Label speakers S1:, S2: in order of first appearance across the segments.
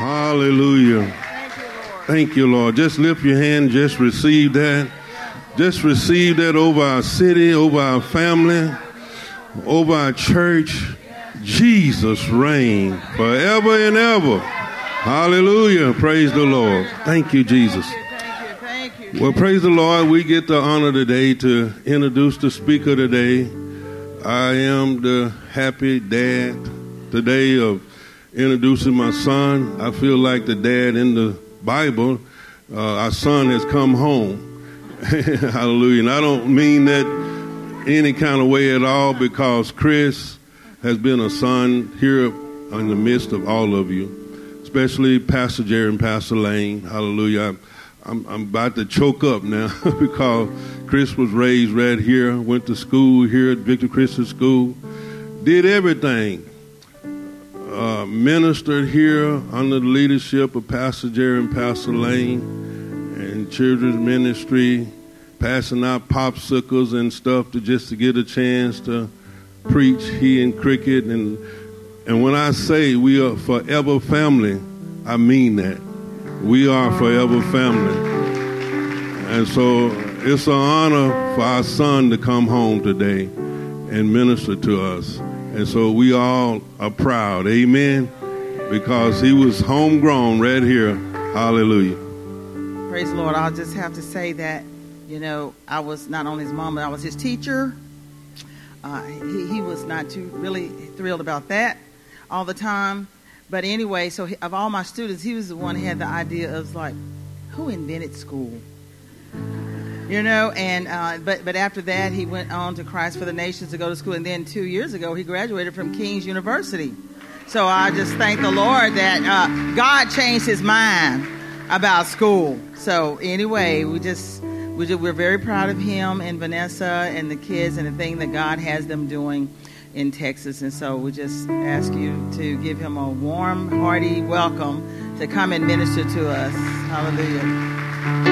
S1: Hallelujah. Thank you, Lord. Just lift your hand, just receive that. Just receive that over our city, over our family, over our church. Jesus reign forever and ever. Hallelujah. Praise the Lord. Thank you, Jesus. Well, praise the Lord. We get the honor today to introduce the speaker today. I am the happy dad today of introducing my son. I feel like the dad in the Bible. Uh, our son has come home. Hallelujah. And I don't mean that any kind of way at all because Chris has been a son here in the midst of all of you, especially Pastor Jerry and Pastor Lane. Hallelujah. I'm, I'm about to choke up now because Chris was raised right here, went to school here at Victory Christian School, did everything uh, ministered here under the leadership of Pastor Jerry and Pastor Lane and children's ministry, passing out popsicles and stuff to just to get a chance to preach. He and Cricket and and when I say we are forever family, I mean that. We are forever family. And so it's an honor for our son to come home today and minister to us. And so we all are proud. Amen. Because he was homegrown right here. Hallelujah.
S2: Praise the Lord. I'll just have to say that, you know, I was not only his mom, but I was his teacher. Uh, he, he was not too really thrilled about that all the time. But anyway, so he, of all my students, he was the one who had the idea of like, who invented school? You know and uh, but but after that he went on to christ for the nations to go to school. And then two years ago he graduated from king's university. So i just thank the lord that uh, god changed his mind about school. So anyway we just we just, we're very proud of him and vanessa and the kids and the thing that god has them doing in texas. And so we just ask you to give him a warm hearty welcome to come and minister to us. Hallelujah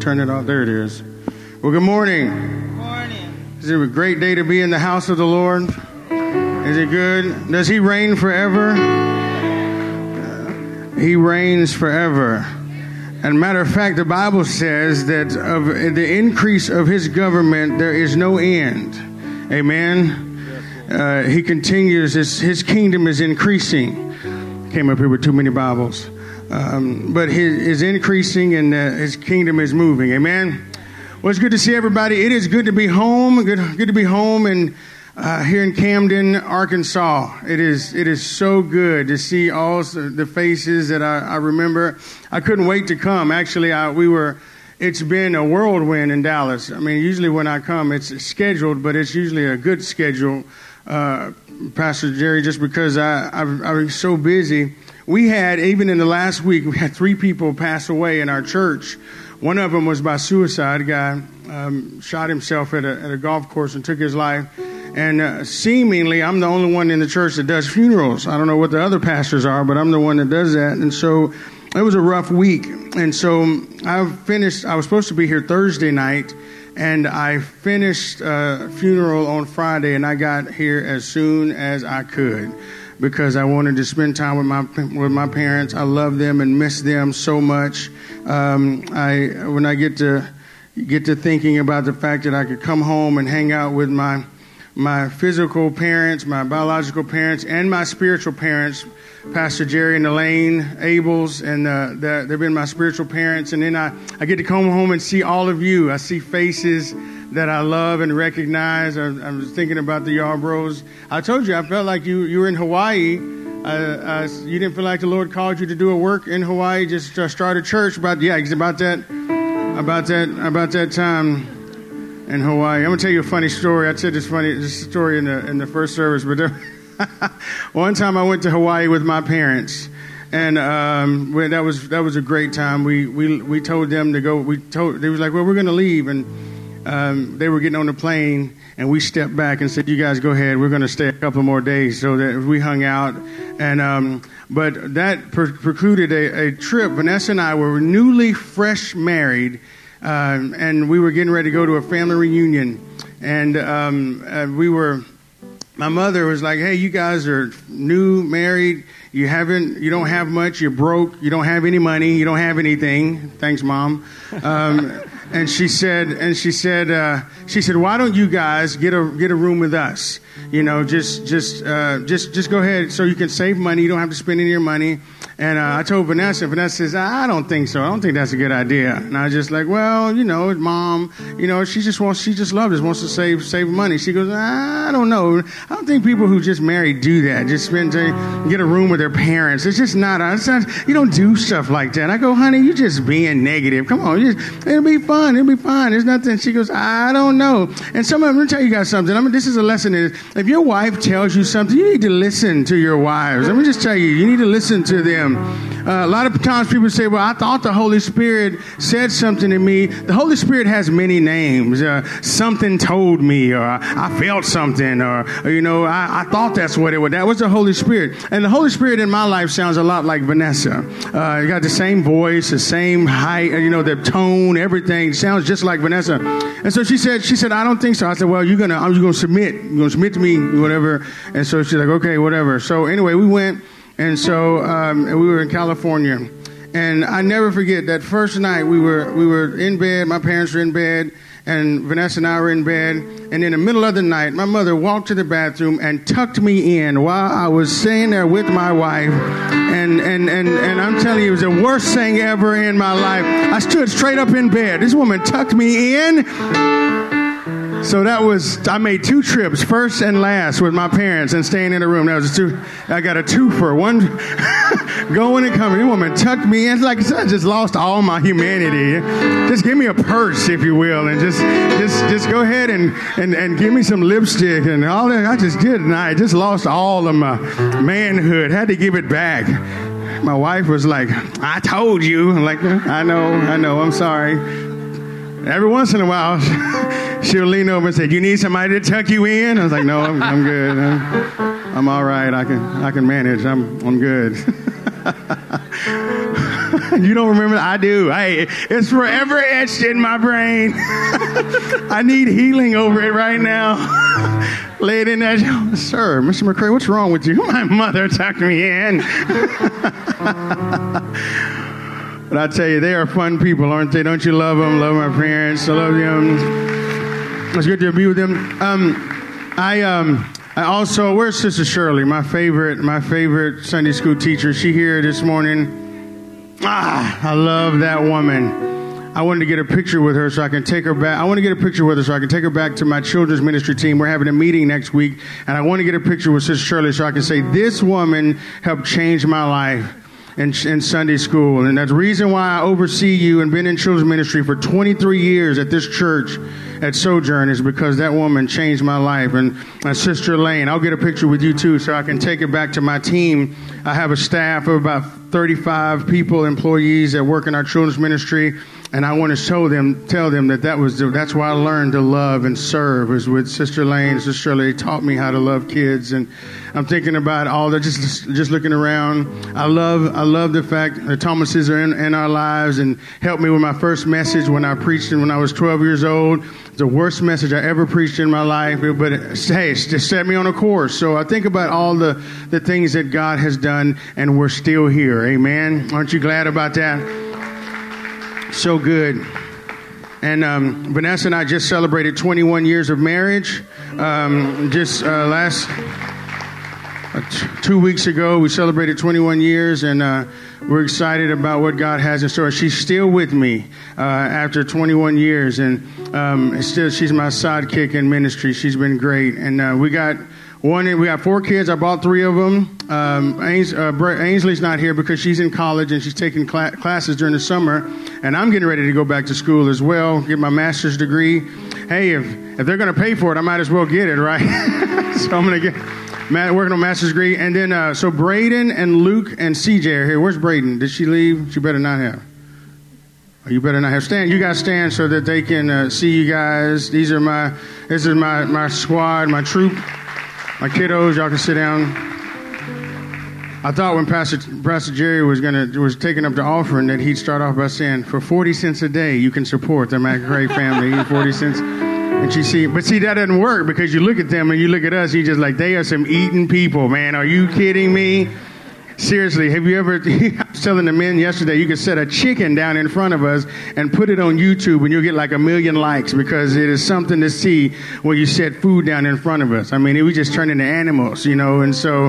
S3: turn it off. There it is. Well, good morning.
S2: Good morning.
S3: Is it a great day to be in the house of the Lord? Is it good? Does He reign forever? Uh, he reigns forever. And matter of fact, the Bible says that of the increase of His government, there is no end. Amen. Uh, he continues. His, his kingdom is increasing. Came up here with too many Bibles. Um, but his is increasing and uh, his kingdom is moving. Amen. Well, it's good to see everybody. It is good to be home. Good, good to be home and uh, here in Camden, Arkansas. It is it is so good to see all the faces that I, I remember. I couldn't wait to come. Actually, I, we were. It's been a whirlwind in Dallas. I mean, usually when I come, it's scheduled, but it's usually a good schedule. Uh, Pastor Jerry, just because I, I, I was so busy we had, even in the last week, we had three people pass away in our church. One of them was by suicide. A guy um, shot himself at a, at a, golf course and took his life. And uh, seemingly, I'm the only one in the church that does funerals. I don't know what the other pastors are, but I'm the one that does that. And so it was a rough week. And so I finished, I was supposed to be here Thursday night, and I finished a uh, funeral on Friday, and I got here as soon as I could because I wanted to spend time with my with my parents. I love them and miss them so much. Um, I when I get to get to thinking about the fact that I could come home and hang out with my my physical parents, my biological parents, and my spiritual parents, Pastor Jerry and Elaine Abels, and uh, they've been my spiritual parents. And then I, I get to come home and see all of you. I see faces that I love and recognize. I, I was thinking about the Yarbroughs. I told you I felt like you, you were in Hawaii. Uh, uh, you didn't feel like the Lord called you to do a work in Hawaii, just start a church. About yeah, about that, about that, about that time in Hawaii. I'm gonna tell you a funny story. I said this funny this story in the in the first service, but there, one time I went to Hawaii with my parents and um, that was that was a great time. We we we told them to go. We told they was like, well, we're to leave, and um, they were getting on the plane, and we stepped back and said, "You guys go ahead. We're going to stay a couple more days." So that we hung out, and um, but that per- precluded a, a, trip. Vanessa and I were newly fresh married. um, and we were getting ready to go to a family reunion, and um, uh, we were. My mother was like, "Hey, you guys are new, married. You haven't, you don't have much. You're broke. You don't have any money. You don't have anything. Thanks, mom." And she said, and she said, uh, she said, "Why don't you guys get a get a room with us? You know, just just uh, just just go ahead so you can save money. You don't have to spend any of your money." And uh, I told Vanessa, Vanessa says, I don't think so. I don't think that's a good idea. And I was just like, well, you know, mom, you know, she just wants, she just loves us, wants to save save money. She goes, I don't know. I don't think people who just married do that. Just spend get a room with their parents. It's just not, it's not. You don't do stuff like that. I go, honey, you just being negative. Come on, just, it'll be fun. It'll be fine. There's nothing. She goes, I don't know. And some of them, let me tell you guys something. I mean, this is a lesson. Is if your wife tells you something, you need to listen to your wives. Let me just tell you, you need to listen to them. Uh, a lot of times people say, Well, I thought the Holy Spirit said something to me. The Holy Spirit has many names. Uh, something told me, or I felt something, or, or you know, I, I, thought that's what it was. That was the Holy Spirit. And the Holy Spirit in my life sounds a lot like Vanessa. Uh, you got the same voice, the same height, you know, the tone, everything sounds just like Vanessa. And so she said, she said, I don't think so. I said, Well, you're gonna, I'm just gonna submit. You're gonna submit to me, whatever. And so she's like, Okay, whatever. So anyway, we went. And so um, we were in California. And I never forget that first night we were, we were in bed, my parents were in bed, and Vanessa and I were in bed. And in the middle of the night, my mother walked to the bathroom and tucked me in while I was sitting there with my wife. And, and, and, and I'm telling you, it was the worst thing ever in my life. I stood straight up in bed. This woman tucked me in so that was I made two trips, first and last, with my parents and staying in a room. That was two. I got a two for one, going and coming. The woman tucked me in. Like I said, just lost all my humanity. Just give me a purse, if you will, and just just just go ahead and and, and give me some lipstick and all that. I just did, and I just lost all of my manhood. Had to give it back. My wife was like, "I told you." I'm like, "I know, I know. I'm sorry." Every once in a while she'll lean over and say, "You need somebody to tuck you in?" I was like, "No, I'm, I'm good. I'm, I'm, all right. I can I can manage. I'm I'm good." you don't remember? I do. Hey, it's forever etched in my brain. I need healing over it right now. Lay it in there, sir, Mr. McRae. What's wrong with you? My mother tucked me in. But I tell you, they are fun people, aren't they? Don't you love them? Love my parents. I love them. It's good to be with them. Um, I um, I also where's Sister Shirley, my favorite, my favorite Sunday school teacher. She here this morning. Ah, I love that woman. I wanted to get a picture with her so I can take her back. I want to get a picture with her so I can take her back to my children's ministry team. We're having a meeting next week, and I want to get a picture with Sister Shirley so I can say, This woman helped change my life in, in Sunday school. And that's the reason why I oversee you and been in children's ministry for 23 years at this church at Sojourn is because that woman changed my life. And my sister Lane, I'll get a picture with you too so I can take it back to my team. I have a staff of about 35 people, employees that work in our children's ministry and I want to show them, tell them that that was the, that's why I learned to love and serve was with Sister Lane. Sister Shirley taught me how to love kids, and I'm thinking about all that. Just just looking around, I love I love the fact that Thomases are in, in our lives and helped me with my first message when I preached when I was 12 years old. The worst message I ever preached in my life, but hey, it just set me on a course. So I think about all the the things that God has done, and we're still here. Amen. Aren't you glad about that? So good. And um, Vanessa and I just celebrated 21 years of marriage. Um, just uh, last uh, t- two weeks ago, we celebrated 21 years, and uh, we're excited about what God has in store. She's still with me uh, after 21 years, and um, still she's my sidekick in ministry. She's been great, and uh, we got one, we got four kids. I bought three of them. Um, Ains, uh, Ainsley's not here because she's in college and she's taking cl- classes during the summer. And I'm getting ready to go back to school as well, get my master's degree. Hey, if, if they're going to pay for it, I might as well get it, right? so I'm going to get working on master's degree. And then, uh, so Braden and Luke and CJ are here. Where's Braden? Did she leave? She better not have. Oh, you better not have stand. You guys stand so that they can uh, see you guys. These are my. This is my my squad, my troop. My kiddos, y'all can sit down. I thought when Pastor Pastor Jerry was gonna was taking up the offering that he'd start off by saying, "For forty cents a day, you can support the McRae family. Forty cents." And she see, but see, that doesn't work because you look at them and you look at us, you just like they are some eating people, man. Are you kidding me? Seriously, have you ever, I was telling the men yesterday, you could set a chicken down in front of us and put it on YouTube and you'll get like a million likes because it is something to see when you set food down in front of us. I mean, it we just turn into animals, you know, and so,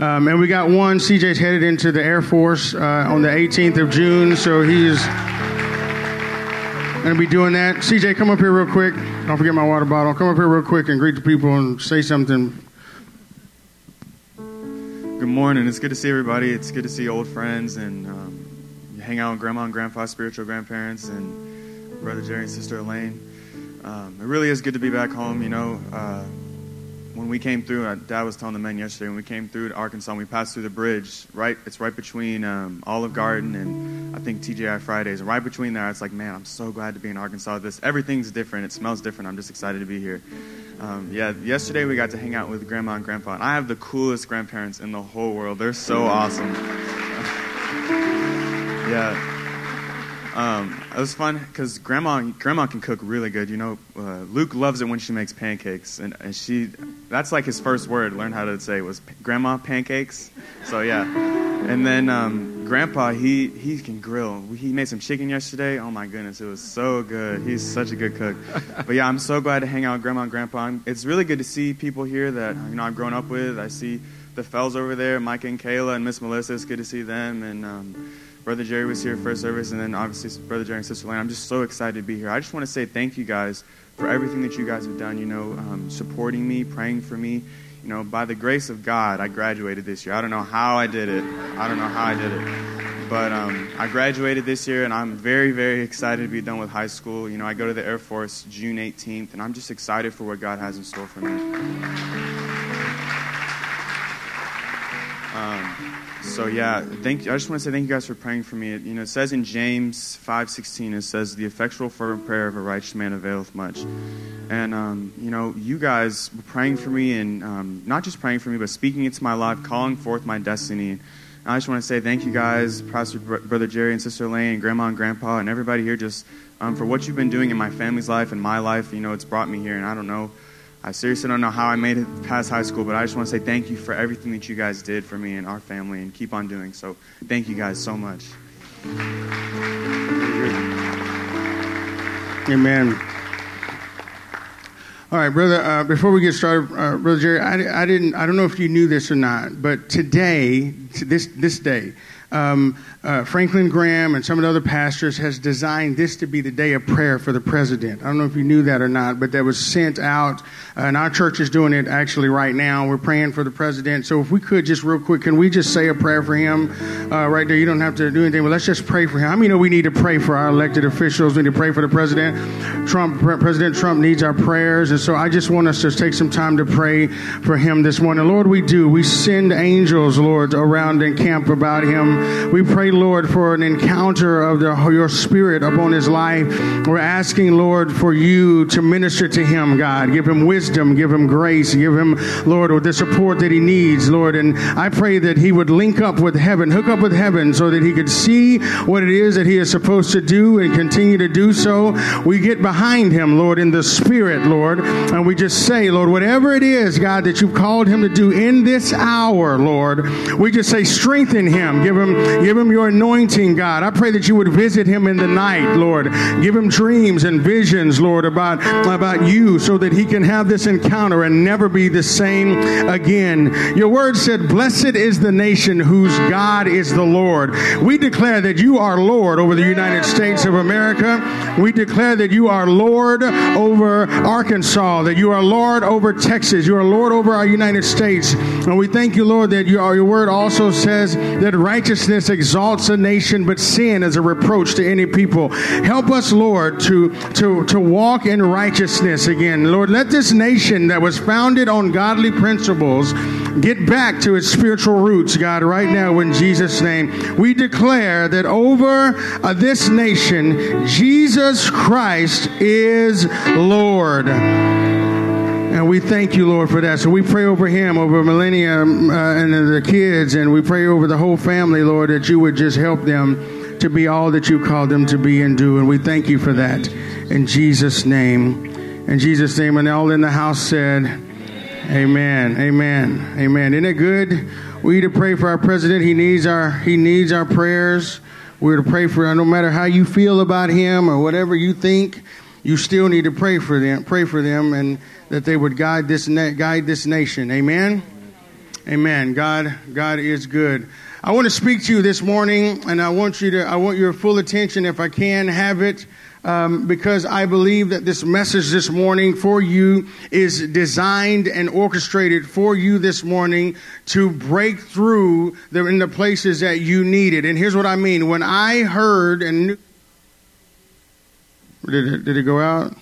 S3: um, and we got one, CJ's headed into the Air Force uh, on the 18th of June, so he's going to be doing that. CJ, come up here real quick. Don't forget my water bottle. Come up here real quick and greet the people and say something
S4: Good morning. It's good to see everybody. It's good to see old friends and um, hang out with grandma and grandpa, spiritual grandparents, and brother Jerry and sister Elaine. Um, it really is good to be back home. You know, uh, when we came through, uh, Dad was telling the men yesterday, when we came through to Arkansas, we passed through the bridge. Right, it's right between um, Olive Garden and I think TGI Fridays. And right between there, it's like, man, I'm so glad to be in Arkansas. This everything's different. It smells different. I'm just excited to be here. Um, yeah, yesterday we got to hang out with grandma and grandpa, and I have the coolest grandparents in the whole world. They're so awesome. yeah. Um, it was fun because grandma grandma can cook really good. You know, uh, Luke loves it when she makes pancakes, and, and she that's like his first word. Learn how to say was grandma pancakes. So yeah, and then um, grandpa he he can grill. He made some chicken yesterday. Oh my goodness, it was so good. He's such a good cook. But yeah, I'm so glad to hang out with grandma and grandpa. It's really good to see people here that you know I've grown up with. I see the Fells over there, Mike and Kayla and Miss Melissa. It's good to see them and. Um, Brother Jerry was here first service, and then obviously Brother Jerry and Sister Lane. I'm just so excited to be here. I just want to say thank you guys for everything that you guys have done. You know, um, supporting me, praying for me. You know, by the grace of God, I graduated this year. I don't know how I did it. I don't know how I did it. But um, I graduated this year, and I'm very, very excited to be done with high school. You know, I go to the Air Force June 18th, and I'm just excited for what God has in store for me. Um, so yeah, thank. I just want to say thank you guys for praying for me. It, you know, it says in James five sixteen, it says, "The effectual fervent prayer of a righteous man availeth much." And um, you know, you guys were praying for me, and um, not just praying for me, but speaking into my life, calling forth my destiny. And I just want to say thank you guys, Pastor Brother Jerry and Sister Lane, and Grandma and Grandpa, and everybody here, just um, for what you've been doing in my family's life and my life. You know, it's brought me here, and I don't know. I seriously don't know how I made it past high school, but I just want to say thank you for everything that you guys did for me and our family and keep on doing. So thank you guys so much.
S3: Amen. All right, brother. Uh, before we get started, uh, brother Jerry, I, I, didn't. I don't know if you knew this or not, but today, this this day, um, uh, Franklin Graham and some of the other pastors has designed this to be the day of prayer for the president. I don't know if you knew that or not, but that was sent out, uh, and our church is doing it actually right now. We're praying for the president. So if we could just real quick, can we just say a prayer for him uh, right there? You don't have to do anything, but let's just pray for him. I many know we need to pray for our elected officials? We need to pray for the president. Trump, President Trump needs our prayers, and so I just want us to take some time to pray for him this morning. Lord, we do. We send angels, Lord, around and camp about him. We pray, Lord, for an encounter of the, your spirit upon his life. We're asking, Lord, for you to minister to him, God. Give him wisdom, give him grace, give him, Lord, the support that he needs, Lord. And I pray that he would link up with heaven, hook up with heaven, so that he could see what it is that he is supposed to do and continue to do so. We get behind him, Lord, in the spirit, Lord, and we just say, Lord, whatever it is, God, that you've called him to do in this hour, Lord, we just say, strengthen him, give him, give him your anointing, God. I pray that you would visit him in the night, Lord. Give him dreams and visions, Lord, about, about you so that he can have this encounter and never be the same again. Your word said, Blessed is the nation whose God is the Lord. We declare that you are Lord over the United States of America. We declare that you are Lord over Arkansas, that you are Lord over Texas, you are Lord over our United States. And we thank you, Lord, that you, your word also says that righteousness exalts a nation, but sin is a reproach to any people. Help us, Lord, to, to, to walk in righteousness again. Lord, let this nation that was founded on godly principles get back to its spiritual roots, God, right now in Jesus' name. We declare that over uh, this nation, Jesus Christ is Lord. And we thank you, Lord, for that. So we pray over him, over Melania uh, and the kids, and we pray over the whole family, Lord, that you would just help them to be all that you called them to be and do. And we thank you for that. In Jesus' name. In Jesus' name. And all in the house said, Amen. Amen. Amen. Isn't it good? We need to pray for our president. He needs our he needs our prayers. We're to pray for no matter how you feel about him or whatever you think, you still need to pray for them, pray for them and that they would guide this na- guide this nation. Amen. Amen. God God is good. I want to speak to you this morning and I want you to I want your full attention if I can have it um, because I believe that this message this morning for you is designed and orchestrated for you this morning to break through the, in the places that you need it. And here's what I mean. When I heard and knew, did it, did it go out?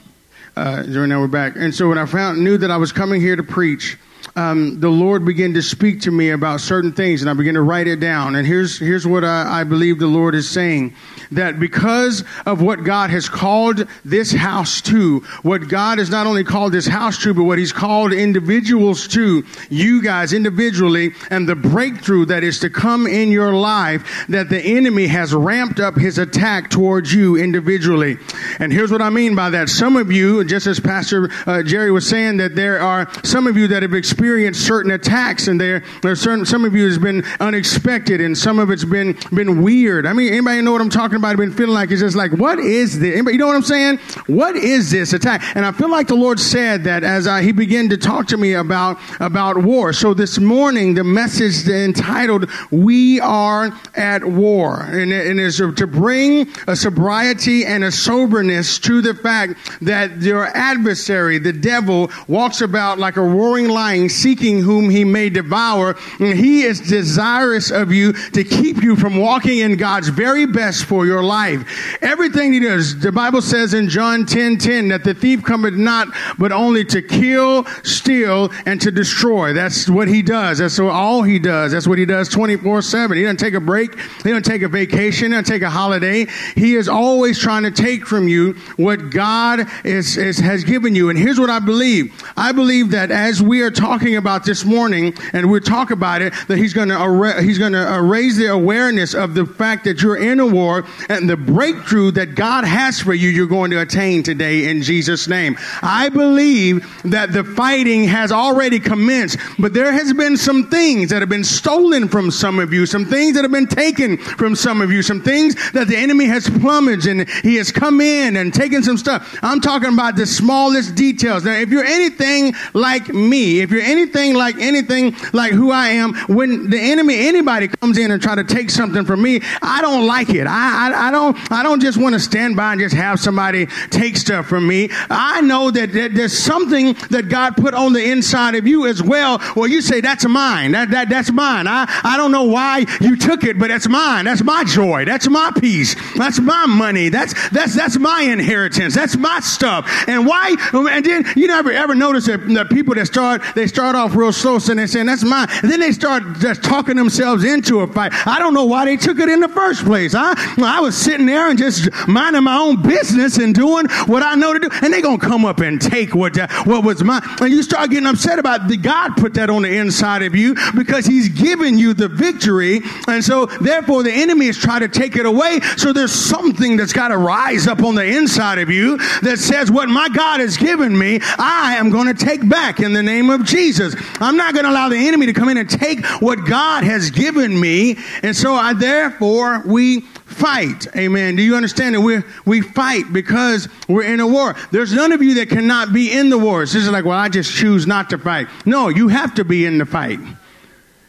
S3: Uh, now we're back. And so when I found knew that I was coming here to preach, um, the Lord began to speak to me about certain things, and I began to write it down. And here's here's what I, I believe the Lord is saying: that because of what God has called this house to, what God has not only called this house to, but what He's called individuals to, you guys individually, and the breakthrough that is to come in your life, that the enemy has ramped up his attack towards you individually. And here's what I mean by that: some of you, just as Pastor uh, Jerry was saying, that there are some of you that have experienced experienced certain attacks, and there, there are certain. Some of you has been unexpected, and some of it's been been weird. I mean, anybody know what I'm talking about? I've Been feeling like it's just like, what is this? Anybody, you know what I'm saying? What is this attack? And I feel like the Lord said that as I, He began to talk to me about about war. So this morning, the message entitled "We Are at War," and, and is to bring a sobriety and a soberness to the fact that your adversary, the devil, walks about like a roaring lion seeking whom he may devour. And he is desirous of you to keep you from walking in God's very best for your life. Everything he does, the Bible says in John 10 10 that the thief cometh not but only to kill, steal, and to destroy. That's what he does. That's all he does. That's what he does 24 7. He doesn't take a break. He doesn't take a vacation. He doesn't take a holiday. He is always trying to take from you what God is, is has given you. And here's what I believe. I believe that as we are talking talking about this morning, and we'll talk about it, that he's going to he's going to uh, raise the awareness of the fact that you're in a war and the breakthrough that God has for you, you're going to attain today in Jesus' name. I believe that the fighting has already commenced, but there has been some things that have been stolen from some of you, some things that have been taken from some of you, some things that the enemy has plumaged and he has come in and taken some stuff. I'm talking about the smallest details. Now, if you're anything like me, if you're anything like anything like who I am, when the enemy, anybody comes in and try to take something from me, I don't like it. I, I, I don't, I don't just want to stand by and just have somebody take stuff from me. I know that, that there's something that God put on the inside of you as well. Well, you say that's mine. That, that, that's mine. I, I don't know why you took it, but that's mine. That's my joy. That's my peace. That's my money. That's, that's, that's my inheritance. That's my stuff. And why? And then you never ever notice that the people that start, they start start off real slow, and they saying, that's mine. And then they start just talking themselves into a fight. I don't know why they took it in the first place. I, I was sitting there and just minding my own business and doing what I know to do. And they're going to come up and take what, what was mine. And you start getting upset about the God put that on the inside of you because he's given you the victory. And so therefore the enemy is trying to take it away. So there's something that's got to rise up on the inside of you that says what my God has given me, I am going to take back in the name of Jesus. Jesus. I'm not going to allow the enemy to come in and take what God has given me. And so I, therefore, we fight. Amen. Do you understand that we we fight because we're in a war? There's none of you that cannot be in the war. This is like, well, I just choose not to fight. No, you have to be in the fight.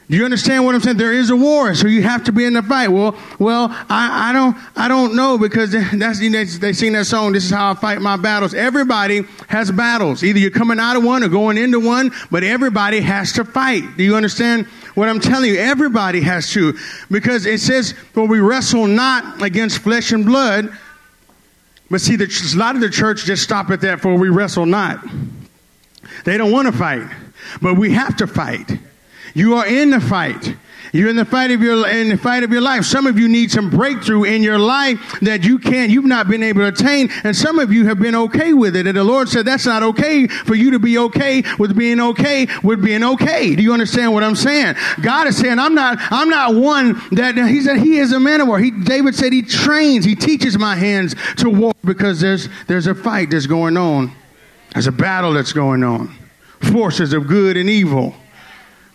S3: Do you understand what I'm saying? There is a war, so you have to be in the fight. Well, well, I, I don't, I don't know because that's they, they sing that song. This is how I fight my battles. Everybody has battles. Either you're coming out of one or going into one, but everybody has to fight. Do you understand what I'm telling you? Everybody has to, because it says, "For we wrestle not against flesh and blood." But see, the, a lot of the church just stop at that. For we wrestle not. They don't want to fight, but we have to fight. You are in the fight. You're in the fight of your in the fight of your life. Some of you need some breakthrough in your life that you can't, you've not been able to attain, and some of you have been okay with it. And the Lord said that's not okay for you to be okay with being okay with being okay. Do you understand what I'm saying? God is saying, I'm not, I'm not one that he said he is a man of war. He David said he trains, he teaches my hands to war because there's there's a fight that's going on. There's a battle that's going on. Forces of good and evil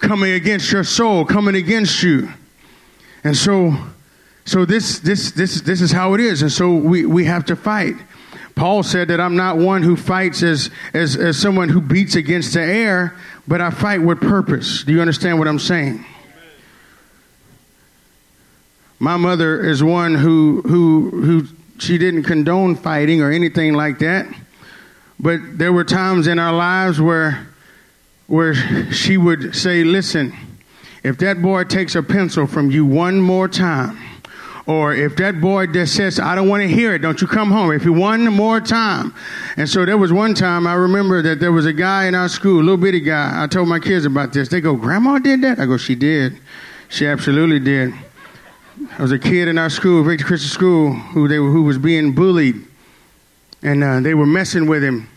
S3: coming against your soul, coming against you. And so, so this, this, this, this is how it is. And so we, we have to fight. Paul said that I'm not one who fights as, as, as someone who beats against the air, but I fight with purpose. Do you understand what I'm saying? My mother is one who, who, who she didn't condone fighting or anything like that. But there were times in our lives where where she would say, Listen, if that boy takes a pencil from you one more time, or if that boy just says, I don't want to hear it, don't you come home. If you one more time. And so there was one time I remember that there was a guy in our school, little bitty guy. I told my kids about this. They go, Grandma did that? I go, She did. She absolutely did. There was a kid in our school, Victory Christian School, who they who was being bullied, and uh, they were messing with him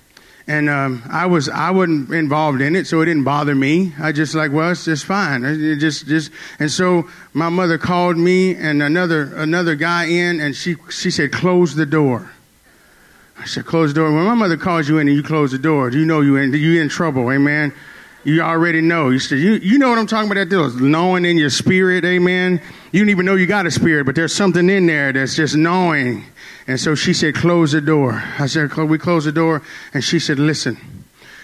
S3: and um, I was I wasn't involved in it, so it didn't bother me. I just like, well, it's just fine. It just just and so my mother called me and another another guy in, and she she said, close the door. I said, close the door. When my mother calls you in and you close the door, do you know you in you in trouble, amen? You already know. You said, you, you know what I'm talking about that deal. Knowing in your spirit, amen. You don't even know you got a spirit, but there's something in there that's just knowing. And so she said, close the door. I said, we close the door. And she said, listen.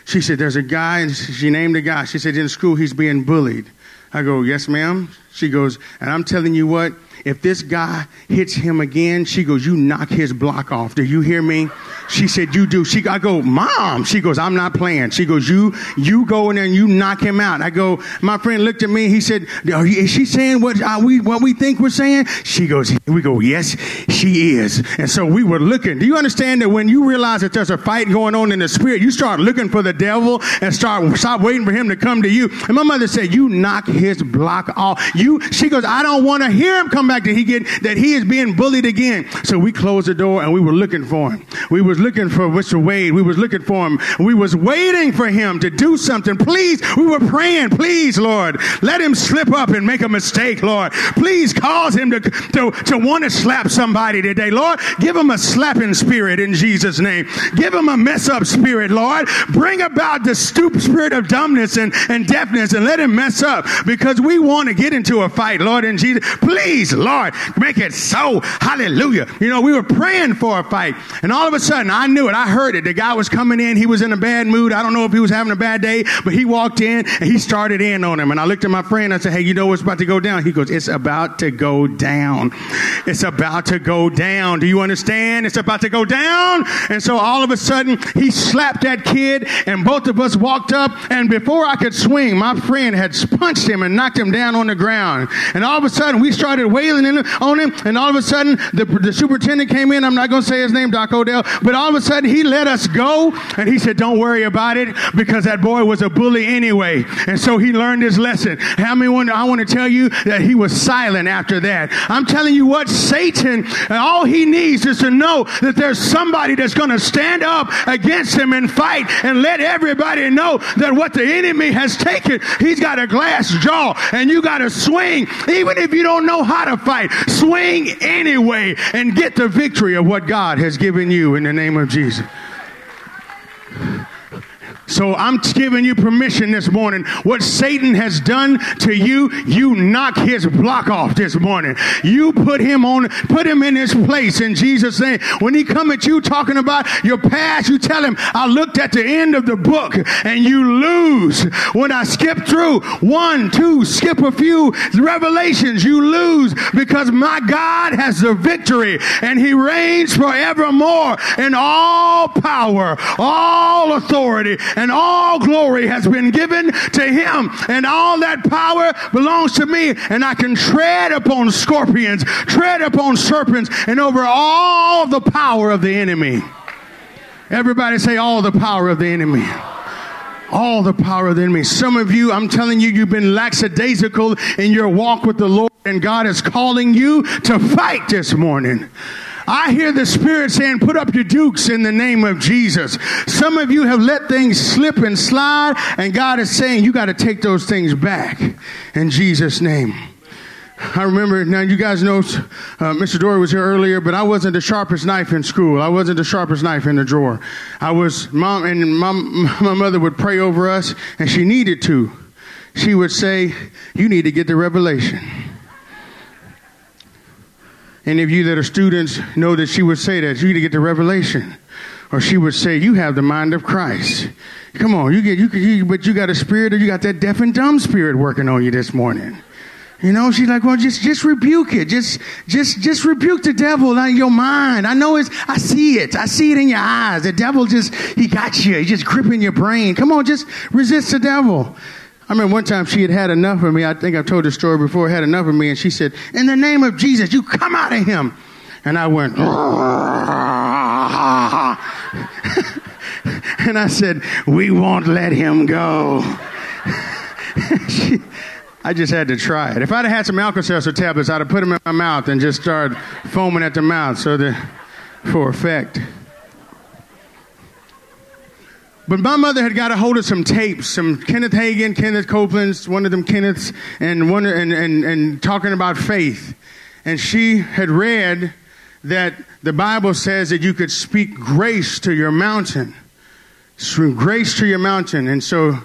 S3: She said, there's a guy, and she named a guy. She said, in school, he's being bullied. I go, yes, ma'am. She goes, and I'm telling you what, if this guy hits him again, she goes, you knock his block off. Do you hear me? She said, you do. She, I go, mom. She goes, I'm not playing. She goes, you, you go in there and you knock him out. I go, my friend looked at me. He said, is she saying what uh, we, what we think we're saying? She goes, we go, yes, she is. And so we were looking. Do you understand that when you realize that there's a fight going on in the spirit, you start looking for the devil and start, stop waiting for him to come to you. And my mother said, you knock his block off. You, she goes, I don't want to hear him come back that he get, that he is being bullied again. So we closed the door and we were looking for him. We was looking for Mr. Wade. We was looking for him. We was waiting for him to do something. Please, we were praying, please, Lord, let him slip up and make a mistake, Lord. Please cause him to, to, to want to slap somebody today. Lord, give him a slapping spirit in Jesus' name. Give him a mess up spirit, Lord. Bring about the stoop spirit of dumbness and, and deafness and let him mess up because we want to get into a fight, Lord, in Jesus. Please, Lord, make it so. Hallelujah. You know, we were praying for a fight and all of a sudden I knew it. I heard it. The guy was coming in. He was in a bad mood. I don't know if he was having a bad day, but he walked in and he started in on him. And I looked at my friend. And I said, Hey, you know what's about to go down? He goes, It's about to go down. It's about to go down. Do you understand? It's about to go down. And so all of a sudden he slapped that kid and both of us walked up. And before I could swing, my friend had punched him and knocked him down on the ground. And all of a sudden we started wailing on him. And all of a sudden the, the superintendent came in. I'm not going to say his name, Doc Odell, but all of a sudden he let us go and he said, don't worry about it because that boy was a bully anyway. And so he learned his lesson. How many want, I want to tell you that he was silent after that. I'm telling you what, Satan, all he needs is to know that there's somebody that's going to stand up against him and fight and let everybody know that what the enemy has taken, he's got a glass jaw and you got to swing. Even if you don't know how to fight, swing anyway and get the victory of what God has given you in the name of Jesus. So I'm giving you permission this morning. What Satan has done to you, you knock his block off this morning. You put him on, put him in his place in Jesus' name. When he come at you talking about your past, you tell him, I looked at the end of the book and you lose. When I skip through one, two, skip a few revelations, you lose because my God has the victory and he reigns forevermore in all power, all authority and all glory has been given to him, and all that power belongs to me, and I can tread upon scorpions, tread upon serpents, and over all the power of the enemy. Everybody say, all the power of the enemy. all the power of the enemy. Some of you, I'm telling you, you've been lackadaisical in your walk with the Lord, and God is calling you to fight this morning. I hear the Spirit saying, put up your dukes in the name of Jesus. Some of you have let things slip and slide, and God is saying, you got to take those things back in Jesus' name. I remember, now you guys know uh, Mr. Dory was here earlier, but I wasn't the sharpest knife in school. I wasn't the sharpest knife in the drawer. I was, mom, and my mother would pray over us, and she needed to. She would say, You need to get the revelation. Any of you that are students know that she would say that you need to get the revelation, or she would say, "You have the mind of Christ." Come on, you get you, you but you got a spirit, or you got that deaf and dumb spirit working on you this morning. You know, she's like, well, just just rebuke it. Just just just rebuke the devil out of your mind. I know it's I see it. I see it in your eyes. The devil just he got you. He's just gripping your brain. Come on, just resist the devil. I remember one time she had had enough of me. I think I've told this story before. Had enough of me, and she said, "In the name of Jesus, you come out of him." And I went, and I said, "We won't let him go." she, I just had to try it. If I'd have had some Alka-Seltzer tablets, I'd have put them in my mouth and just started foaming at the mouth, so that for effect. But my mother had got a hold of some tapes, some Kenneth Hagin, Kenneth Copeland's, one of them Kenneths, and one and, and, and talking about faith. And she had read that the Bible says that you could speak grace to your mountain. Sweep grace to your mountain. And so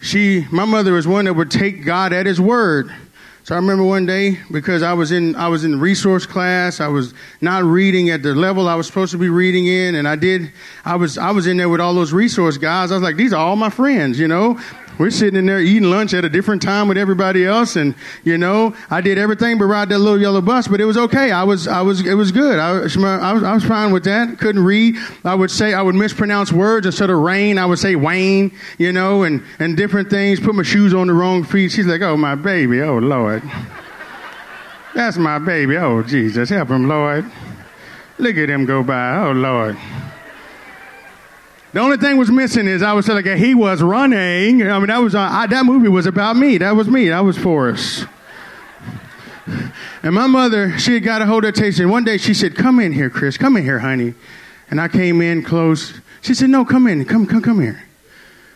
S3: she, my mother was one that would take God at his word. So I remember one day because I was in I was in resource class. I was not reading at the level I was supposed to be reading in, and I did. I was I was in there with all those resource guys. I was like, these are all my friends, you know. We're sitting in there eating lunch at a different time with everybody else, and you know, I did everything but ride that little yellow bus, but it was okay. I was, I was, it was good. I, I, was, I was fine with that. Couldn't read. I would say, I would mispronounce words instead of rain. I would say Wayne, you know, and and different things. Put my shoes on the wrong feet. She's like, oh my baby, oh Lord, that's my baby. Oh Jesus, help him, Lord. Look at him go by. Oh Lord. The only thing was missing is I was like he was running. I mean that was uh, I, that movie was about me. That was me. That was Forrest. And my mother, she had got a hold of taste. And one day she said, "Come in here, Chris. Come in here, honey." And I came in close. She said, "No, come in. Come, come, come here."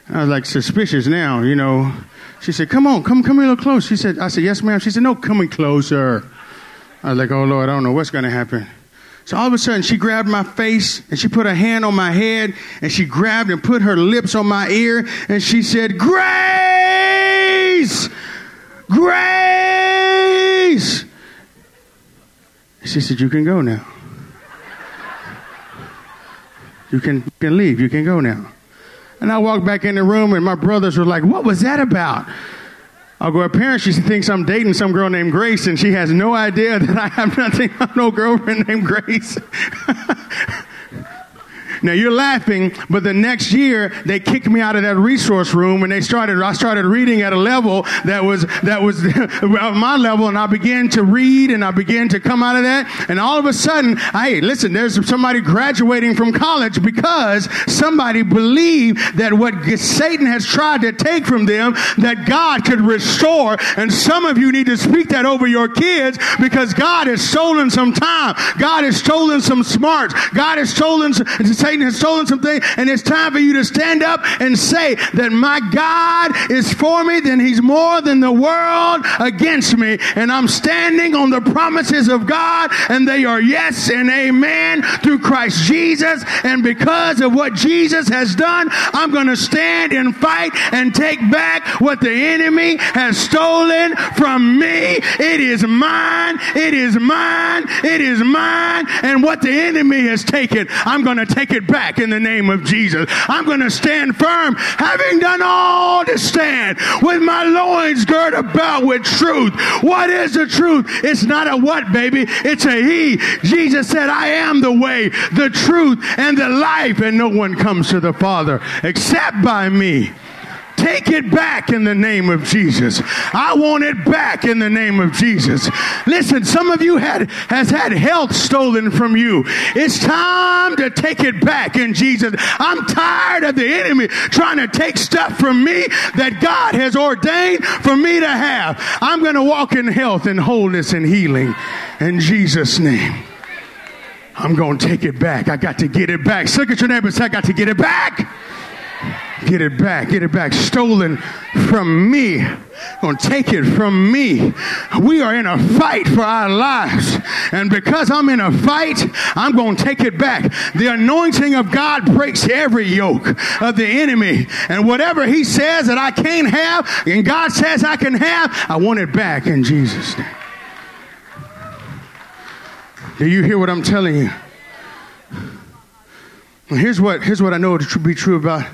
S3: I was like suspicious now, you know. She said, "Come on, come, come a little close." She said, "I said yes, ma'am." She said, "No, coming closer." I was like, "Oh Lord, I don't know what's going to happen." So all of a sudden, she grabbed my face and she put her hand on my head and she grabbed and put her lips on my ear and she said, Grace! Grace! She said, You can go now. You can, you can leave. You can go now. And I walked back in the room and my brothers were like, What was that about? I'll go, apparently she thinks I'm dating some girl named Grace, and she has no idea that I have nothing, no girlfriend named Grace. Now you're laughing, but the next year they kicked me out of that resource room and they started, I started reading at a level that was, that was my level and I began to read and I began to come out of that. And all of a sudden, hey, listen, there's somebody graduating from college because somebody believed that what Satan has tried to take from them, that God could restore. And some of you need to speak that over your kids because God has stolen some time. God has stolen some smarts. God has stolen, say Satan has stolen something, and it's time for you to stand up and say that my God is for me, then he's more than the world against me. And I'm standing on the promises of God, and they are yes and amen through Christ Jesus. And because of what Jesus has done, I'm going to stand and fight and take back what the enemy has stolen from me. It is mine. It is mine. It is mine. And what the enemy has taken, I'm going to take it back in the name of Jesus. I'm going to stand firm, having done all to stand with my loins girt about with truth. What is the truth? It's not a what, baby. It's a he. Jesus said, I am the way, the truth, and the life, and no one comes to the Father except by me. Take it back in the name of Jesus. I want it back in the name of Jesus. Listen, some of you had has had health stolen from you. It's time to take it back in Jesus. I'm tired of the enemy trying to take stuff from me that God has ordained for me to have. I'm going to walk in health and wholeness and healing in Jesus' name. I'm going to take it back. I got to get it back. Look at your neighbor say, I got to get it back. Get it back. Get it back. Stolen from me. Gonna take it from me. We are in a fight for our lives. And because I'm in a fight, I'm gonna take it back. The anointing of God breaks every yoke of the enemy. And whatever he says that I can't have, and God says I can have, I want it back in Jesus' name. Do you hear what I'm telling you? Here's what, here's what I know to be true about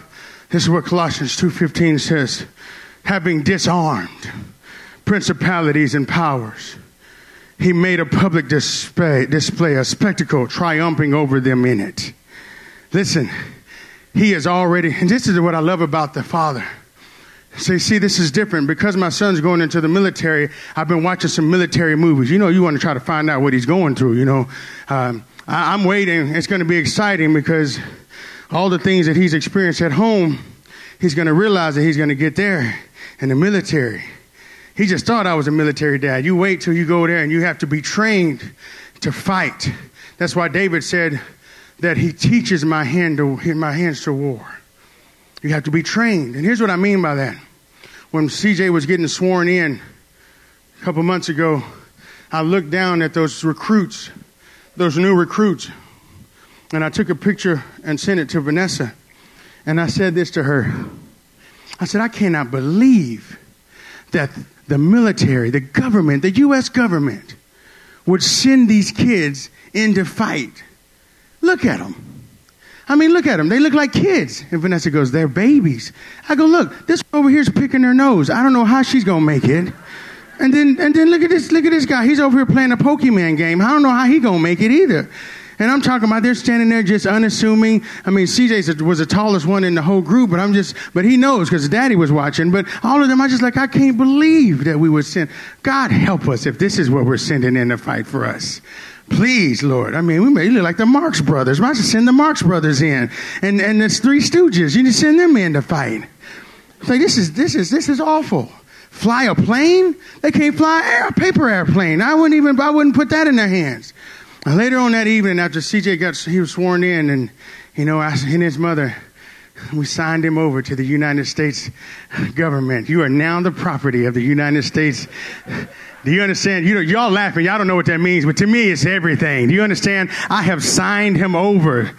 S3: this is what Colossians 2:15 says, having disarmed principalities and powers, he made a public display, display, a spectacle, triumphing over them in it. Listen, he is already, and this is what I love about the Father. Say, see, this is different. Because my son's going into the military, I've been watching some military movies. You know, you want to try to find out what he's going through, you know. Um, I, I'm waiting. It's going to be exciting because all the things that he's experienced at home, he's going to realize that he's going to get there in the military. He just thought I was a military dad. You wait till you go there and you have to be trained to fight. That's why David said that he teaches my hand to, my hands to war. You have to be trained. And here's what I mean by that. When CJ was getting sworn in a couple months ago, I looked down at those recruits, those new recruits, and I took a picture and sent it to Vanessa. And I said this to her I said, I cannot believe that the military, the government, the U.S. government would send these kids in to fight. Look at them. I mean, look at them. They look like kids. And Vanessa goes, They're babies. I go, Look, this one over here is picking her nose. I don't know how she's going to make it. And then, and then look at this, look at this guy. He's over here playing a Pokemon game. I don't know how he gonna make it either. And I'm talking about they're standing there just unassuming. I mean, CJ was the tallest one in the whole group, but I'm just, but he knows because daddy was watching. But all of them, I just like, I can't believe that we would send. God help us if this is what we're sending in to fight for us. Please, Lord. I mean, we may look like the Marx brothers. Why don't send the Marx brothers in? And and there's three stooges. You need to send them in to fight. It's like this is this is this is awful. Fly a plane? They can't fly a paper airplane. I wouldn't even I wouldn't put that in their hands. Later on that evening, after CJ got he was sworn in, and you know, I, and his mother, we signed him over to the United States government. You are now the property of the United States. Do you understand? You know, y'all laughing. Y'all don't know what that means, but to me, it's everything. Do you understand? I have signed him over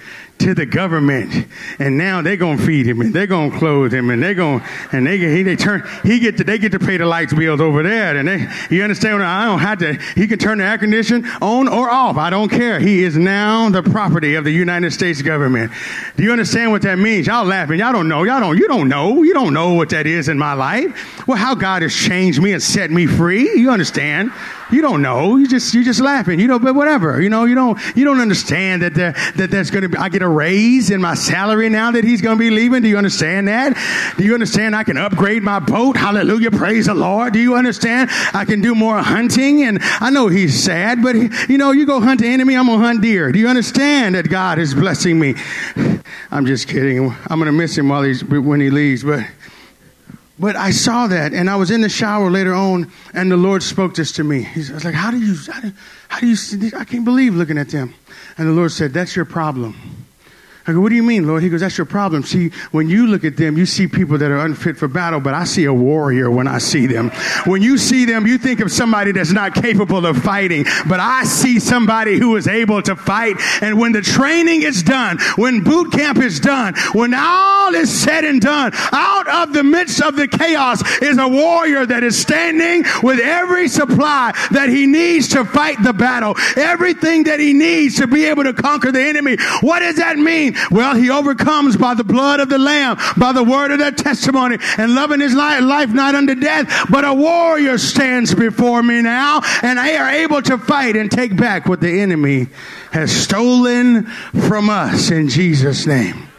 S3: to the government, and now they're gonna feed him, and they're gonna clothe him, and they're gonna, and they he they turn he get to they get to pay the lights bills over there, and they you understand? I don't have to. He can turn the air condition on or off. I don't care. He is now the property of the United States government. Do you understand what that means? Y'all laughing. Y'all don't know. Y'all don't. You don't know. You don't know what that is in my life. Well, how God has changed me and set me free. You understand? You don't know. You just you just laughing. You know, but whatever. You know, you don't you don't understand that there, that that's going to be. I get a raise in my salary now that he's going to be leaving. Do you understand that? Do you understand? I can upgrade my boat. Hallelujah! Praise the Lord. Do you understand? I can do more hunting, and I know he's sad, but he, you know, you go hunt the enemy. I'm gonna hunt deer. Do you understand that God is blessing me? I'm just kidding. I'm gonna miss him while he's when he leaves, but. But I saw that, and I was in the shower later on, and the Lord spoke this to me. He was like, "How do you, how do, how do you? I can't believe looking at them." And the Lord said, "That's your problem." I go, what do you mean, Lord? He goes, that's your problem. See, when you look at them, you see people that are unfit for battle, but I see a warrior when I see them. When you see them, you think of somebody that's not capable of fighting, but I see somebody who is able to fight. And when the training is done, when boot camp is done, when all is said and done, out of the midst of the chaos is a warrior that is standing with every supply that he needs to fight the battle, everything that he needs to be able to conquer the enemy. What does that mean? Well, he overcomes by the blood of the Lamb, by the word of their testimony, and loving his life, life not unto death. But a warrior stands before me now, and they are able to fight and take back what the enemy has stolen from us in Jesus' name.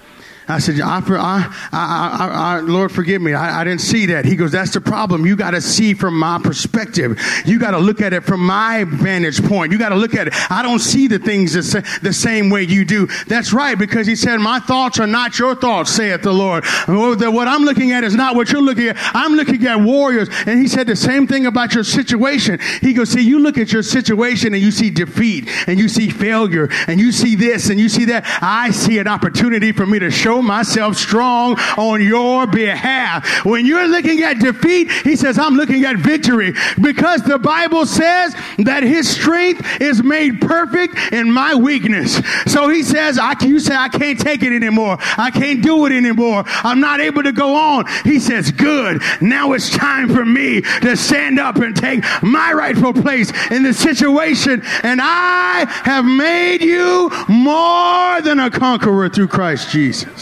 S3: I said, I, I, I, Lord, forgive me. I, didn't see that. He goes, That's the problem. You got to see from my perspective. You got to look at it from my vantage point. You got to look at it. I don't see the things the, the same way you do. That's right, because he said, My thoughts are not your thoughts, saith the Lord. What I'm looking at is not what you're looking at. I'm looking at warriors. And he said the same thing about your situation. He goes, See, you look at your situation and you see defeat and you see failure and you see this and you see that. I see an opportunity for me to show show myself strong on your behalf. When you're looking at defeat, he says, I'm looking at victory because the Bible says that his strength is made perfect in my weakness. So he says, I, you say, I can't take it anymore. I can't do it anymore. I'm not able to go on. He says, good. Now it's time for me to stand up and take my rightful place in the situation. And I have made you more than a conqueror through Christ Jesus.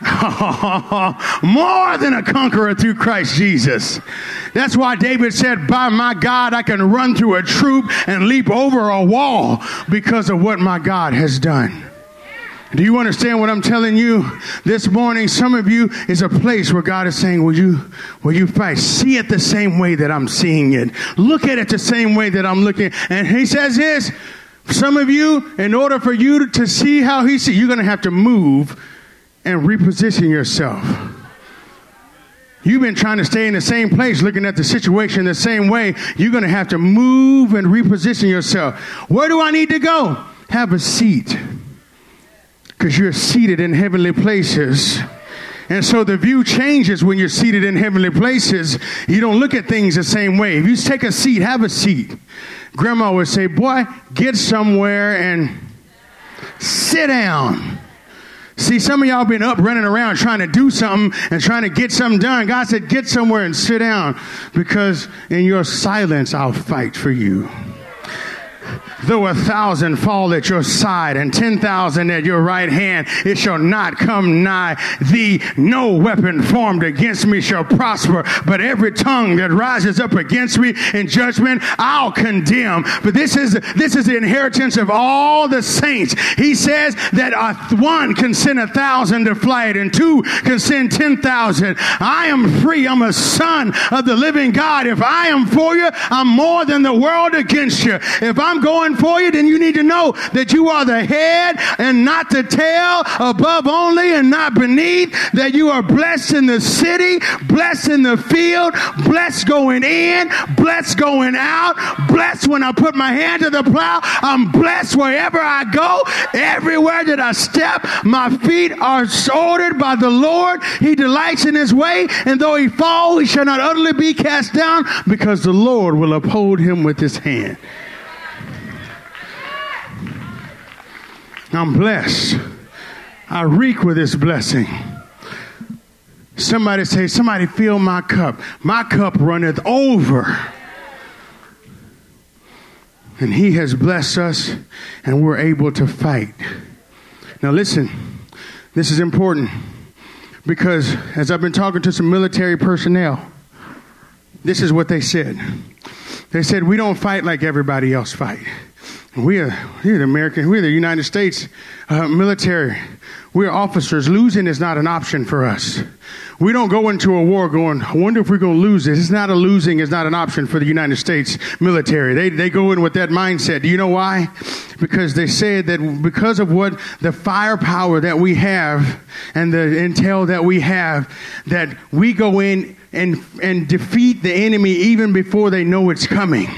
S3: More than a conqueror through Christ Jesus. That's why David said, By my God, I can run through a troop and leap over a wall because of what my God has done. Do you understand what I'm telling you this morning? Some of you is a place where God is saying, Will you, will you fight? See it the same way that I'm seeing it. Look at it the same way that I'm looking. And he says this some of you, in order for you to see how he sees, you're going to have to move and reposition yourself. You've been trying to stay in the same place, looking at the situation the same way. You're going to have to move and reposition yourself. Where do I need to go? Have a seat. Because you're seated in heavenly places. And so the view changes when you're seated in heavenly places. You don't look at things the same way. If you take a seat, have a seat. Grandma would say, Boy, get somewhere and sit down. See, some of y'all been up running around trying to do something and trying to get something done. God said, get somewhere and sit down because in your silence, I'll fight for you. Though a thousand fall at your side and ten thousand at your right hand, it shall not come nigh thee. No weapon formed against me shall prosper, but every tongue that rises up against me in judgment, I'll condemn. But this is, this is the inheritance of all the saints. He says that a, one can send a thousand to flight and two can send ten thousand. I am free. I'm a son of the living God. If I am for you, I'm more than the world against you. If I'm going for you, then you need to know that you are the head and not the tail, above only and not beneath, that you are blessed in the city, blessed in the field, blessed going in, blessed going out, blessed when I put my hand to the plow. I'm blessed wherever I go, everywhere that I step. My feet are ordered by the Lord. He delights in his way, and though he fall, he shall not utterly be cast down because the Lord will uphold him with his hand. I'm blessed. I reek with this blessing. Somebody say, Somebody fill my cup. My cup runneth over. And he has blessed us, and we're able to fight. Now, listen, this is important because as I've been talking to some military personnel, this is what they said. They said, We don't fight like everybody else fight. We are, we're the American, we're the United States uh, military. We're officers. Losing is not an option for us. We don't go into a war going, I wonder if we're going to lose this. It's not a losing it's not an option for the United States military. They, they go in with that mindset. Do you know why? Because they said that because of what the firepower that we have and the intel that we have, that we go in and, and defeat the enemy even before they know it's coming.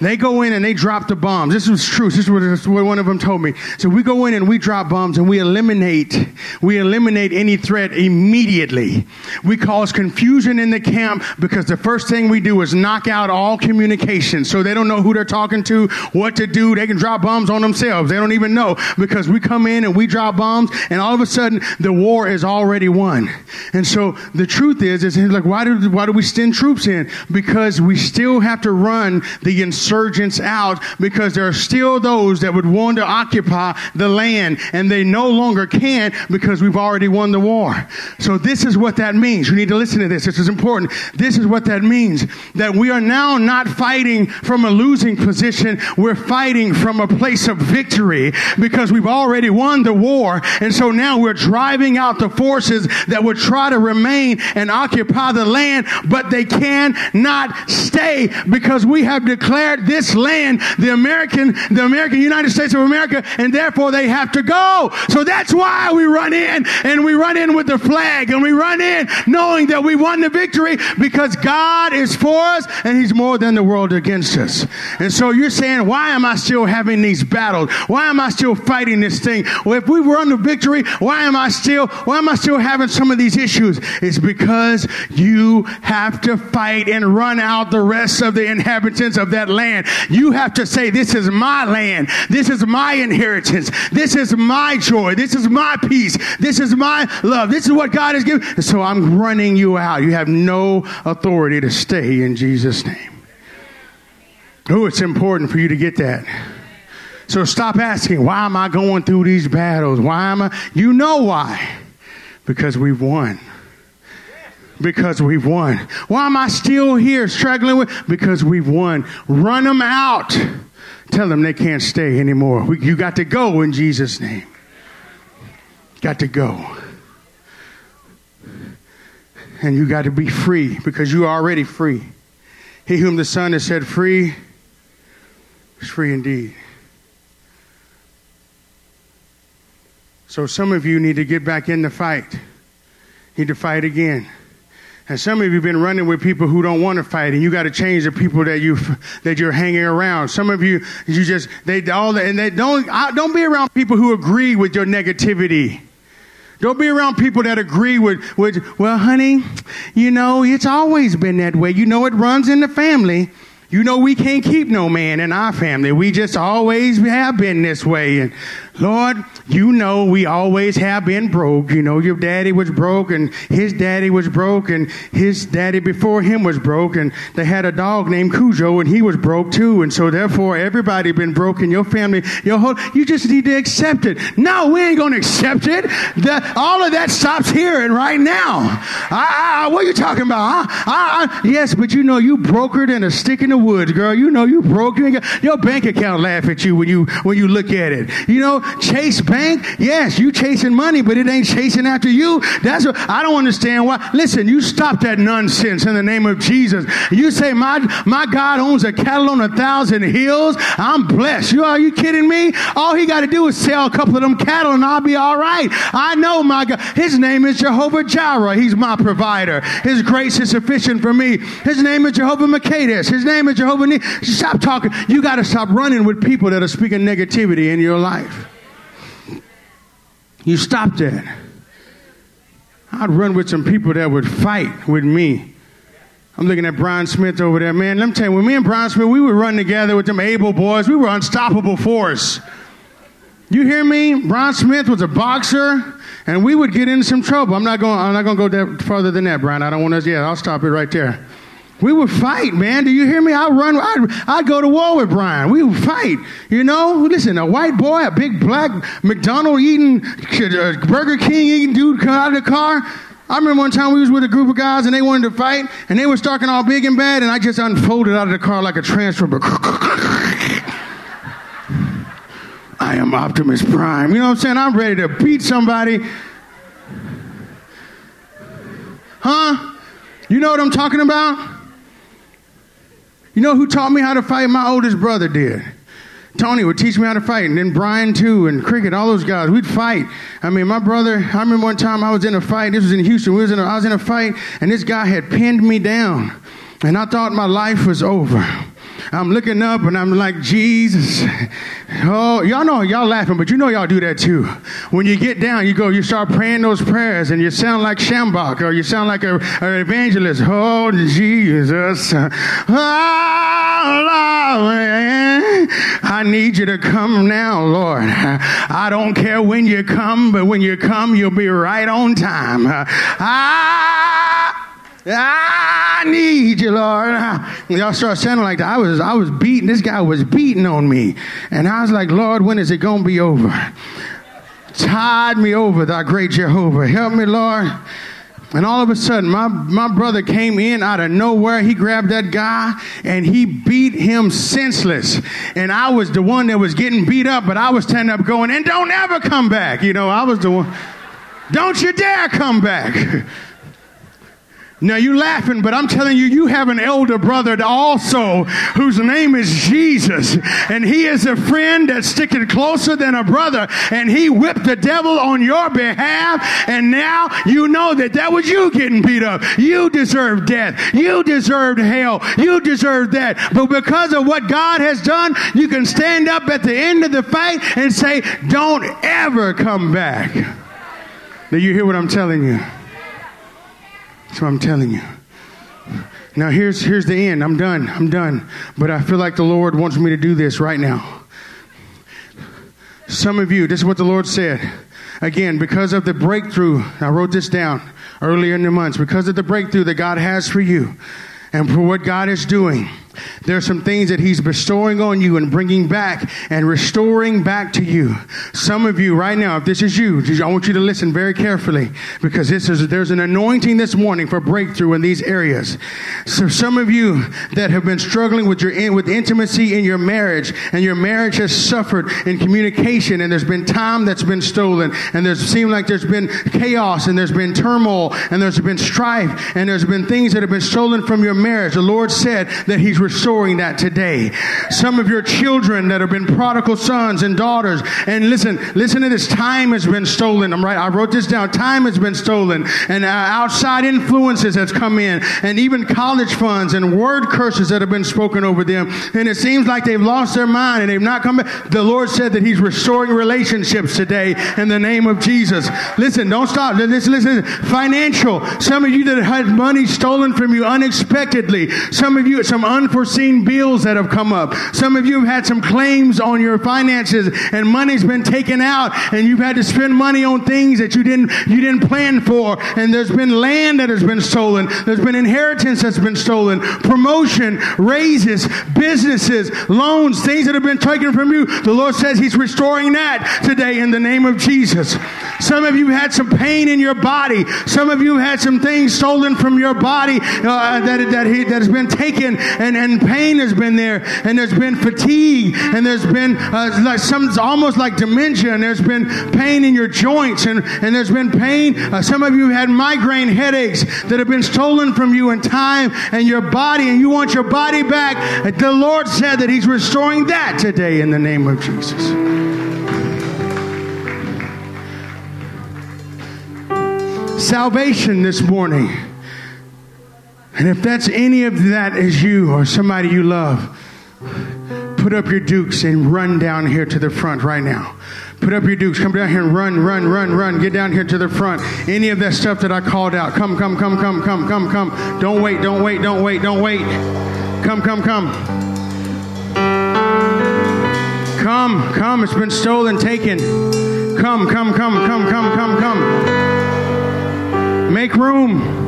S3: They go in and they drop the bombs. This was true. This is what, what one of them told me. So we go in and we drop bombs and we eliminate, we eliminate any threat immediately. We cause confusion in the camp because the first thing we do is knock out all communication. So they don't know who they're talking to, what to do. They can drop bombs on themselves. They don't even know because we come in and we drop bombs and all of a sudden the war is already won. And so the truth is, is like, why do, why do we send troops in? Because we still have to run the insurgents out because there are still those that would want to occupy the land and they no longer can because we've already won the war. So this is what that means. You need to listen to this. This is important. This is what that means. That we are now not fighting from a losing position. We're fighting from a place of victory because we've already won the war. And so now we're driving out the forces that would try to remain and occupy the land, but they cannot stay because we have declared this land the American, the American United States of America, and therefore they have to go. So that's why we run in and we run in with the flag and we run in knowing that we won the victory because God is for us and He's more than the world against us. And so you're saying, why am I still having these battles? Why am I still fighting this thing? Well, if we won the victory, why am I still, why am I still having some of these issues? It's because you have to fight and run out the rest of the inhabitants of that land. You have to say, this is my land. This is my inheritance. This is my joy. This is my peace. This is my love. This is what God has given. So I'm running you out. You have no authority to stay in Jesus' name. Oh, it's important for you to get that. So stop asking, why am I going through these battles? Why am I? You know why. Because we've won. Because we've won. Why am I still here struggling with? Because we've won. Run them out. Tell them they can't stay anymore. We, you got to go in Jesus' name. Got to go. And you got to be free because you're already free. He whom the Son has set free is free indeed. So some of you need to get back in the fight. Need to fight again. And some of you have been running with people who don't want to fight, and you got to change the people that you that you're hanging around. Some of you, you just they all and they don't don't be around people who agree with your negativity. Don't be around people that agree with with well, honey, you know it's always been that way. You know it runs in the family. You know we can't keep no man in our family. We just always have been this way, and Lord, you know we always have been broke. You know, your daddy was broke and his daddy was broke and his daddy before him was broke and they had a dog named Cujo and he was broke too. And so therefore everybody been broke in your family. Your whole, you just need to accept it. No, we ain't to accept it. The, all of that stops here and right now. I, I, what are you talking about? I, yes, but you know you brokered in a stick in the woods, girl. You know you broke. You your bank account laugh at you when you, when you look at it. You know, Chase Bank, yes, you chasing money, but it ain't chasing after you. That's what I don't understand why. Listen, you stop that nonsense in the name of Jesus. You say my my God owns a cattle on a thousand hills. I'm blessed. You are you kidding me? All he got to do is sell a couple of them cattle and I'll be all right. I know my God. His name is Jehovah Jireh. He's my provider. His grace is sufficient for me. His name is Jehovah Makades. His name is Jehovah. Ne- stop talking. You got to stop running with people that are speaking negativity in your life. You stop that. I'd run with some people that would fight with me. I'm looking at Brian Smith over there. Man, let me tell you, when me and Brian Smith, we would run together with them able boys. We were unstoppable force. You hear me? Brian Smith was a boxer, and we would get into some trouble. I'm not going. I'm not going to go that further than that, Brian. I don't want to. Yeah, I'll stop it right there. We would fight, man. Do you hear me? I'd run, I'd, I'd go to war with Brian. We would fight. You know, listen, a white boy, a big black McDonald eating, uh, Burger King eating dude come out of the car. I remember one time we was with a group of guys and they wanted to fight and they were talking all big and bad and I just unfolded out of the car like a transformer. I am Optimus Prime. You know what I'm saying? I'm ready to beat somebody. Huh? You know what I'm talking about? You know who taught me how to fight? My oldest brother did. Tony would teach me how to fight, and then Brian too, and Cricket, all those guys. We'd fight. I mean, my brother. I remember one time I was in a fight. This was in Houston. We was in a, I was in a fight, and this guy had pinned me down, and I thought my life was over. I'm looking up and I'm like, Jesus. Oh, y'all know, y'all laughing, but you know y'all do that too. When you get down, you go, you start praying those prayers and you sound like Schambach or you sound like an evangelist. Oh, Jesus. Oh, I need you to come now, Lord. I don't care when you come, but when you come, you'll be right on time. I I need you, Lord. Y'all start sounding like that. I was, I was beating. This guy was beating on me, and I was like, Lord, when is it gonna be over? Tide me over, thy great Jehovah. Help me, Lord. And all of a sudden, my, my brother came in out of nowhere. He grabbed that guy and he beat him senseless. And I was the one that was getting beat up, but I was standing up going, and don't ever come back. You know, I was the one. Don't you dare come back. Now you're laughing, but I'm telling you, you have an elder brother also whose name is Jesus. And he is a friend that's sticking closer than a brother. And he whipped the devil on your behalf. And now you know that that was you getting beat up. You deserve death. You deserved hell. You deserve that. But because of what God has done, you can stand up at the end of the fight and say, don't ever come back. Now you hear what I'm telling you. That's what I'm telling you. Now here's here's the end. I'm done. I'm done. But I feel like the Lord wants me to do this right now. Some of you, this is what the Lord said. Again, because of the breakthrough, I wrote this down earlier in the months, because of the breakthrough that God has for you and for what God is doing. There are some things that He's bestowing on you and bringing back and restoring back to you. Some of you right now, if this is you, I want you to listen very carefully because this is there's an anointing this morning for breakthrough in these areas. So some of you that have been struggling with your with intimacy in your marriage and your marriage has suffered in communication and there's been time that's been stolen and there's seemed like there's been chaos and there's been turmoil and there's been strife and there's been things that have been stolen from your marriage. The Lord said that He's restoring that today. Some of your children that have been prodigal sons and daughters, and listen, listen to this. Time has been stolen. I'm right. I wrote this down. Time has been stolen, and uh, outside influences has come in, and even college funds and word curses that have been spoken over them. And it seems like they've lost their mind and they've not come back. The Lord said that He's restoring relationships today in the name of Jesus. Listen, don't stop. Listen, listen. Financial. Some of you that had money stolen from you unexpectedly. Some of you, some unforeseen unforeseen bills that have come up. Some of you have had some claims on your finances and money's been taken out and you've had to spend money on things that you didn't, you didn't plan for. And there's been land that has been stolen. There's been inheritance that's been stolen. Promotion, raises, businesses, loans, things that have been taken from you. The Lord says He's restoring that today in the name of Jesus. Some of you had some pain in your body. Some of you had some things stolen from your body uh, that, that, he, that has been taken and, and and pain has been there, and there's been fatigue, and there's been uh, like some almost like dementia, and there's been pain in your joints, and, and there's been pain. Uh, some of you had migraine headaches that have been stolen from you in time and your body, and you want your body back. The Lord said that He's restoring that today in the name of Jesus. Salvation this morning and if that's any of that is you or somebody you love, put up your dukes and run down here to the front right now. Put up your dukes. Come down here and run, run, run, run. Get down here to the front. Any of that stuff that I called out. Come, come, come, come, come, come, come. Don't wait, don't wait, don't wait, don't wait. Come, come, come. Come, come. It's been stolen, taken. Come, come, come, come, come, come, come. Make room.